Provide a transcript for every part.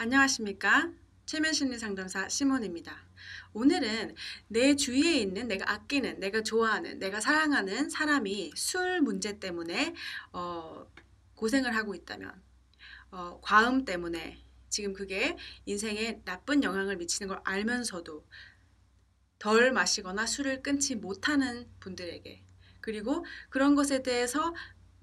안녕하십니까? 최면심리 상담사 시몬입니다. 오늘은 내 주위에 있는 내가 아끼는, 내가 좋아하는, 내가 사랑하는 사람이 술 문제 때문에 어, 고생을 하고 있다면, 어, 과음 때문에 지금 그게 인생에 나쁜 영향을 미치는 걸 알면서도 덜 마시거나 술을 끊지 못하는 분들에게 그리고 그런 것에 대해서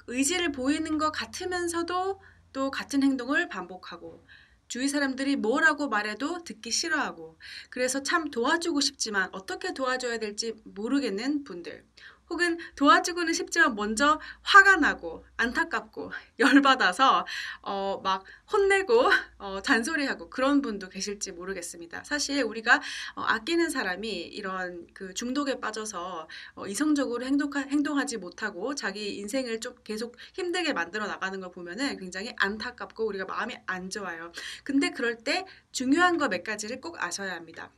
의지를 보이는 것 같으면서도 또 같은 행동을 반복하고 주위 사람들이 뭐라고 말해도 듣기 싫어하고 그래서 참 도와주고 싶지만 어떻게 도와줘야 될지 모르겠는 분들 혹은 도와주고는 싶지만 먼저 화가 나고 안타깝고 열받아서 어, 막 혼내고 어, 잔소리하고 그런 분도 계실지 모르겠습니다. 사실 우리가 어, 아끼는 사람이 이런 그 중독에 빠져서 어, 이성적으로 행동하, 행동하지 못하고 자기 인생을 좀 계속 힘들게 만들어 나가는 걸 보면은 굉장히 안타깝고 우리가 마음이 안 좋아요. 근데 그럴 때 중요한 거 몇 가지를 꼭 아셔야 합니다.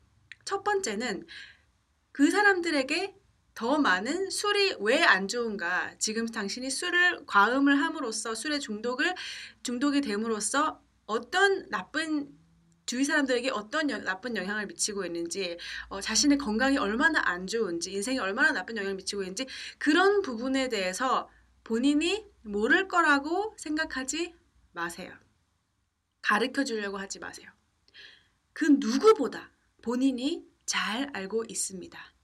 첫 번째는 그 사람들에게 더 많은 술이 왜 안 좋은가? 지금 당신이 술을 과음을 함으로써 술의 중독을 중독이 됨으로써 어떤 나쁜 주위 사람들에게 어떤 여, 나쁜 영향을 미치고 있는지, 어, 자신의 건강이 얼마나 안 좋은지, 인생에 얼마나 나쁜 영향을 미치고 있는지 그런 부분에 대해서 본인이 모를 거라고 생각하지 마세요. 가르쳐 주려고 하지 마세요. 그 누구보다 본인이 잘 알고 있습니다.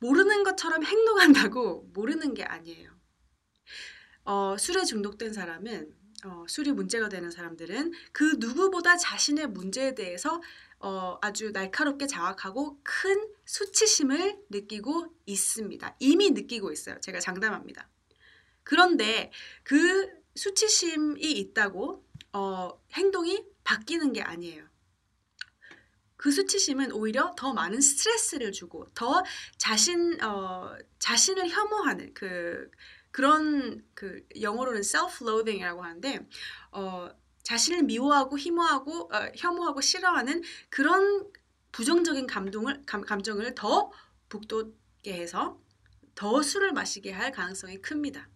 모르는 것처럼 행동한다고 모르는 게 아니에요. 어, 술에 중독된 사람은 어, 술이 문제가 되는 사람들은 그 누구보다 자신의 문제에 대해서 어, 아주 날카롭게 자각하고 큰 수치심을 느끼고 있습니다. 이미 느끼고 있어요. 제가 장담합니다. 그런데 그 수치심이 있다고 어, 행동이 바뀌는 게 아니에요. 그 수치심은 오히려 더 많은 스트레스를 주고 더 자신 어, 자신을 혐오하는 그 그런 그 영어로는 self-loathing이라고 하는데 어, 자신을 미워하고 혐오하고 어, 혐오하고 싫어하는 그런 부정적인 감동을 감, 감정을 더 북돋게 해서 더 술을 마시게 할 가능성이 큽니다.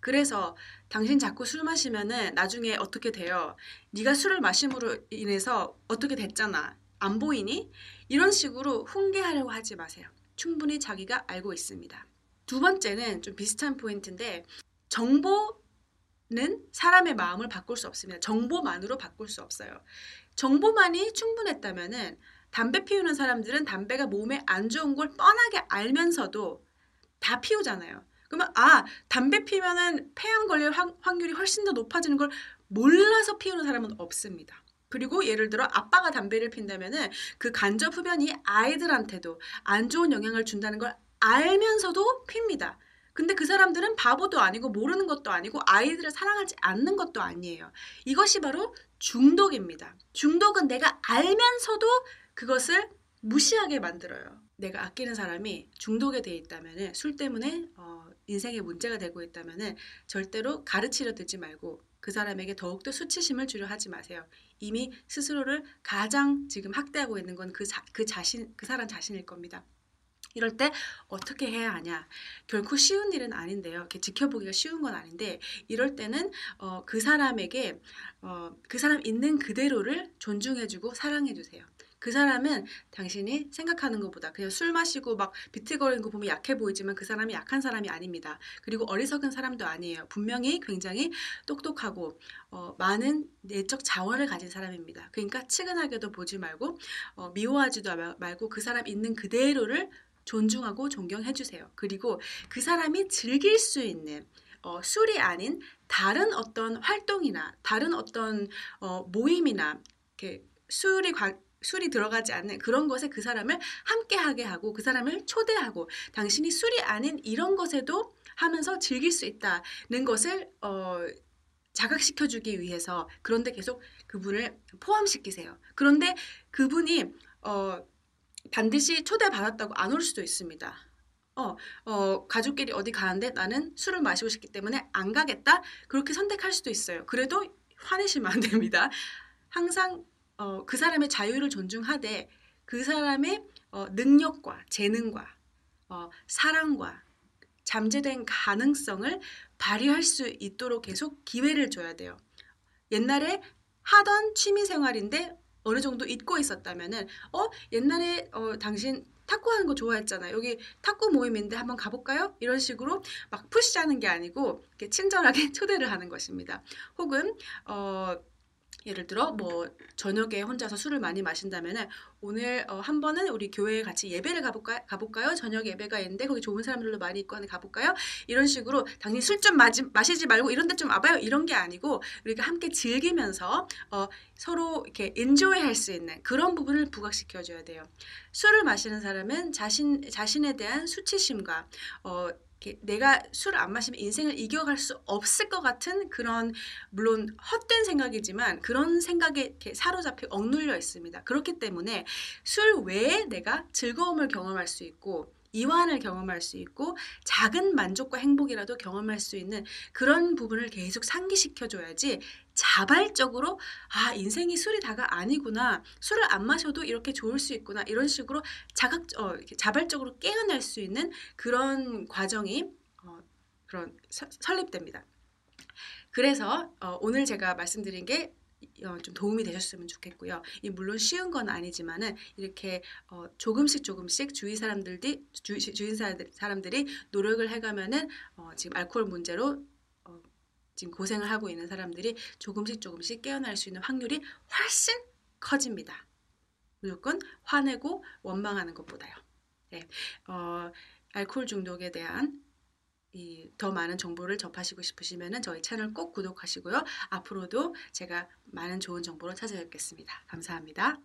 그래서 당신 자꾸 술 마시면은 나중에 어떻게 돼요? 네가 술을 마심으로 인해서 어떻게 됐잖아. 안 보이니? 이런 식으로 훈계하려고 하지 마세요. 충분히 자기가 알고 있습니다. 두 번째는 좀 비슷한 포인트인데 정보는 사람의 마음을 바꿀 수 없습니다. 정보만으로 바꿀 수 없어요. 정보만이 충분했다면은 담배 피우는 사람들은 담배가 몸에 안 좋은 걸 뻔하게 알면서도 다 피우잖아요. 그러면 아 담배 피면은 폐암 걸릴 확률이 훨씬 더 높아지는 걸 몰라서 피우는 사람은 없습니다. 그리고 예를 들어 아빠가 담배를 핀다면은 그 간접 흡연이 아이들한테도 안 좋은 영향을 준다는 걸 알면서도 핍니다. 근데 그 사람들은 바보도 아니고 모르는 것도 아니고 아이들을 사랑하지 않는 것도 아니에요. 이것이 바로 중독입니다. 중독은 내가 알면서도 그것을 무시하게 만들어요. 내가 아끼는 사람이 중독에 돼 있다면 술 때문에 어, 인생에 문제가 되고 있다면 절대로 가르치려 들지 말고 그 사람에게 더욱더 수치심을 주려 하지 마세요. 이미 스스로를 가장 지금 학대하고 있는 건그 그 자신, 그 사람 자신일 겁니다. 이럴 때 어떻게 해야 하냐? 결코 쉬운 일은 아닌데요. 이렇게 지켜보기가 쉬운 건 아닌데 이럴 때는 어, 그 사람에게 어, 그 사람 있는 그대로를 존중해주고 사랑해주세요. 그 사람은 당신이 생각하는 것보다 그냥 술 마시고 막 비틀거리는 거 보면 약해 보이지만 그 사람이 약한 사람이 아닙니다. 그리고 어리석은 사람도 아니에요. 분명히 굉장히 똑똑하고 어, 많은 내적 자원을 가진 사람입니다. 그러니까 측은하게도 보지 말고 어, 미워하지도 말고 그 사람 있는 그대로를 존중하고 존경해 주세요. 그리고 그 사람이 즐길 수 있는 어, 술이 아닌 다른 어떤 활동이나 다른 어떤 어, 모임이나 이렇게 술이 관, 술이 들어가지 않는 그런 것에 그 사람을 함께하게 하고 그 사람을 초대하고 당신이 술이 아닌 이런 것에도 하면서 즐길 수 있다는 것을 어, 자각시켜주기 위해서 그런데 계속 그분을 포함시키세요. 그런데 그분이 어, 반드시 초대받았다고 안 올 수도 있습니다. 어, 어, 가족끼리 어디 가는데 나는 술을 마시고 싶기 때문에 안 가겠다? 그렇게 선택할 수도 있어요. 그래도 화내시면 안 됩니다. 항상 어, 그 사람의 자유를 존중하되 그 사람의 어, 능력과 재능과 어, 사랑과 잠재된 가능성을 발휘할 수 있도록 계속 기회를 줘야 돼요. 옛날에 하던 취미 생활인데 어느 정도 잊고 있었다면은 어 옛날에 어 당신 탁구 하는 거 좋아했잖아. 여기 탁구 모임인데 한번 가볼까요? 이런 식으로 막 푸시하는 게 아니고 이렇게 친절하게 초대를 하는 것입니다. 혹은 어 예를 들어 뭐 저녁에 혼자서 술을 많이 마신다면은 오늘 어, 한 번은 우리 교회에 같이 예배를 가볼까 가볼까요? 저녁 예배가 있는데 거기 좋은 사람들도 많이 있고 하는 가볼까요? 이런 식으로 당연히 술좀 마시지 말고 이런 데 좀 와봐요 이런 게 아니고 우리가 함께 즐기면서 어, 서로 이렇게 엔조이 할 수 있는 그런 부분을 부각시켜 줘야 돼요. 술을 마시는 사람은 자신 자신에 대한 수치심과 어, 내가 술을 안 마시면 인생을 이겨갈 수 없을 것 같은 그런 물론 헛된 생각이지만 그런 생각에 사로잡혀 억눌려 있습니다. 그렇기 때문에 술 외에 내가 즐거움을 경험할 수 있고 이완을 경험할 수 있고 작은 만족과 행복이라도 경험할 수 있는 그런 부분을 계속 상기시켜 줘야지 자발적으로 아 인생이 술이 다가 아니구나 술을 안 마셔도 이렇게 좋을 수 있구나 이런 식으로 자각 어, 자발적으로 깨어날 수 있는 그런 과정이 어, 그런 서, 설립됩니다. 그래서 어, 오늘 제가 말씀드린 게 어, 좀 도움이 되셨으면 좋겠고요. 이 물론 쉬운 건 아니지만은 이렇게 어, 조금씩 조금씩 주위 사람들이 주, 주위 사람들이 노력을 해가면은 어, 지금 알코올 문제로 어, 지금 고생을 하고 있는 사람들이 조금씩 조금씩 깨어날 수 있는 확률이 훨씬 커집니다. 무조건 화내고 원망하는 것보다요. 네, 어, 알코올 중독에 대한 이 더 많은 정보를 접하시고 싶으시면 저희 채널 꼭 구독하시고요. 앞으로도 제가 많은 좋은 정보로 찾아뵙겠습니다. 감사합니다.